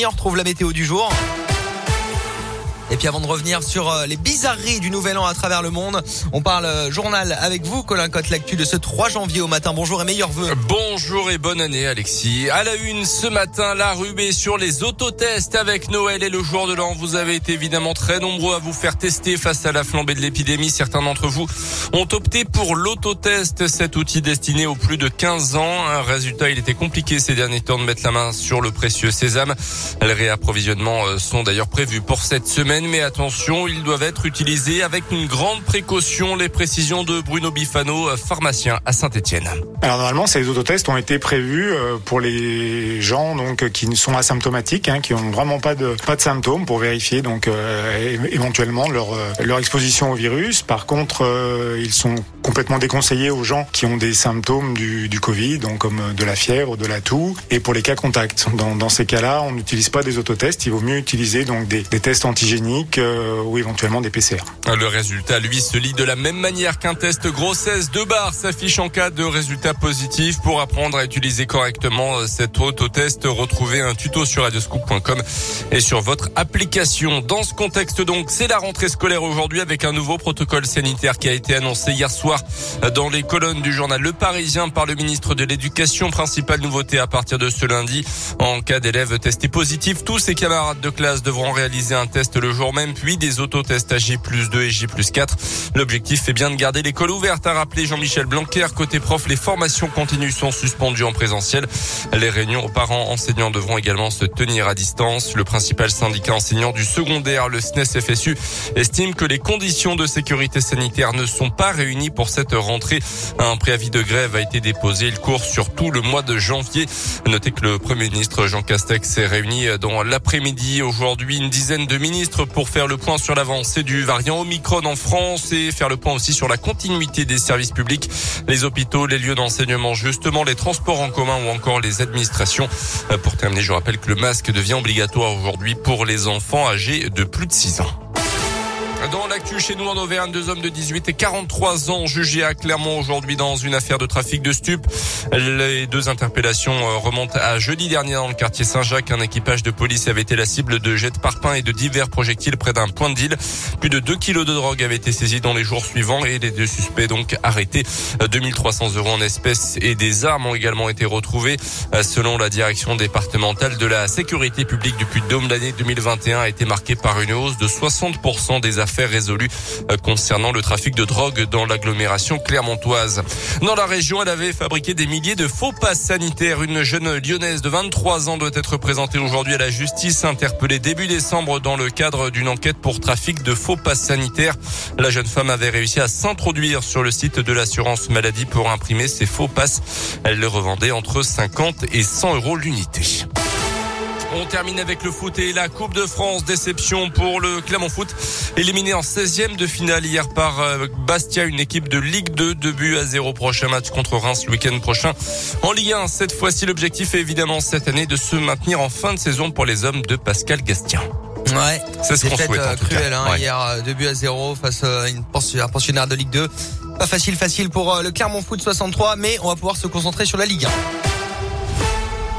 Et on retrouve la météo du jour. Et puis avant de revenir sur euh, les bizarreries du nouvel an à travers le monde, on parle euh, journal avec vous, Colin Cotte, l'actu de ce 3 janvier au matin. Bonjour et meilleurs vœux. Bonjour et bonne année Alexis. À la une ce matin, la rubée sur les autotests avec Noël et le jour de l'an. Vous avez été évidemment très nombreux à vous faire tester face à la flambée de l'épidémie. Certains d'entre vous ont opté pour l'autotest, cet outil destiné aux plus de 15 ans. Résultat, il était compliqué ces derniers temps de mettre la main sur le précieux sésame. Les réapprovisionnements euh, sont d'ailleurs prévus pour cette semaine mais attention, ils doivent être utilisés avec une grande précaution. Les précisions de Bruno Bifano, pharmacien à Saint-Etienne. Alors normalement, ces autotests ont été prévus euh, pour les gens donc qui sont asymptomatiques, hein, qui ont vraiment pas de symptômes pour vérifier donc euh, éventuellement euh, leur exposition au virus. Par contre, ils sont complètement déconseillés aux gens qui ont des symptômes du, Covid, donc comme de la fièvre, de la toux, et pour les cas contacts. Dans, ces cas-là, on n'utilise pas des autotests. Il vaut mieux utiliser donc des, tests antigéniques euh, ou éventuellement des PCR. Le résultat, lui, se lit de la même manière qu'un test grossesse de barre s'affiche en cas de résultat positif. Pour apprendre à utiliser correctement euh, cet autotest, retrouvez un tuto sur radioscoop.com et sur votre application. Dans ce contexte donc, c'est la rentrée scolaire aujourd'hui avec un nouveau protocole sanitaire qui a été annoncé hier soir dans les colonnes du journal Le Parisien par le ministre de l'Éducation. Principale nouveauté à partir de ce lundi. En cas d'élèves testés positifs, tous ses camarades de classe devront réaliser un test le jour même, puis des autotests à J 2 et J 4. L'objectif est bien de garder l'école ouverte, a rappelé Jean-Michel Blanquer. Côté prof, les formations continues sont suspendues en présentiel. Les réunions aux parents enseignants devront également se tenir à distance. Le principal syndicat enseignant du secondaire, le SNES FSU, estime que les conditions de sécurité sanitaire ne sont pas réunies pour cette rentrée. Un préavis de grève a été déposé. Il court sur tout le mois de janvier. Notez que le Premier ministre Jean Castex s'est réuni dans l'après-midi aujourd'hui. Une dizaine de ministres pour faire le point sur l'avancée du variant Omicron en France et faire le point aussi sur la continuité des services publics, les hôpitaux, les lieux d'enseignement, justement les transports en commun ou encore les administrations. Pour terminer, je rappelle que le masque devient obligatoire aujourd'hui pour les enfants âgés de plus de 6 ans. Dans l'actu chez nous en Auvergne, deux hommes de 18 et 43 ans jugés à Clermont aujourd'hui dans une affaire de trafic de stupes. Les deux interpellations euh, remontent à jeudi dernier dans le quartier Saint-Jacques. Un équipage de police avait été la cible de jets de parpaings et de divers projectiles près d'un point de deal. Plus de 2 kilos de drogue avaient été saisis dans les jours suivants et les deux suspects donc arrêtés. 2300 euros en espèces et des armes ont également été retrouvés. Selon la direction départementale de la sécurité publique du Puy-de-Dôme, l'année 2021 a été marquée par une hausse de 60% des affaires affaire résolue euh, concernant le trafic de drogue dans l'agglomération clermontoise. Dans la région, elle avait fabriqué des milliers de faux passes sanitaires. Une jeune lyonnaise de 23 ans doit être présentée aujourd'hui à la justice, interpellée début décembre dans le cadre d'une enquête pour trafic de faux passes sanitaires. La jeune femme avait réussi à s'introduire sur le site de l'assurance maladie pour imprimer ses faux passes. Elle le revendait entre 50 et 100 euros l'unité. On termine avec le foot et la Coupe de France. Déception pour le Clermont Foot. Éliminé en 16e de finale hier par euh, Bastia, une équipe de Ligue 2. 2 buts à 0. Prochain match contre Reims le week-end prochain. En Ligue 1, cette fois-ci, l'objectif est évidemment cette année de se maintenir en fin de saison pour les hommes de Pascal Gastien. Ouais, c'est ce qu'on souhaite. Euh, cruel, hein, hier, 2 buts à 0 face à une pensionnaire de Ligue 2. Pas facile, facile pour euh, le Clermont Foot 63, mais on va pouvoir se concentrer sur la Ligue 1.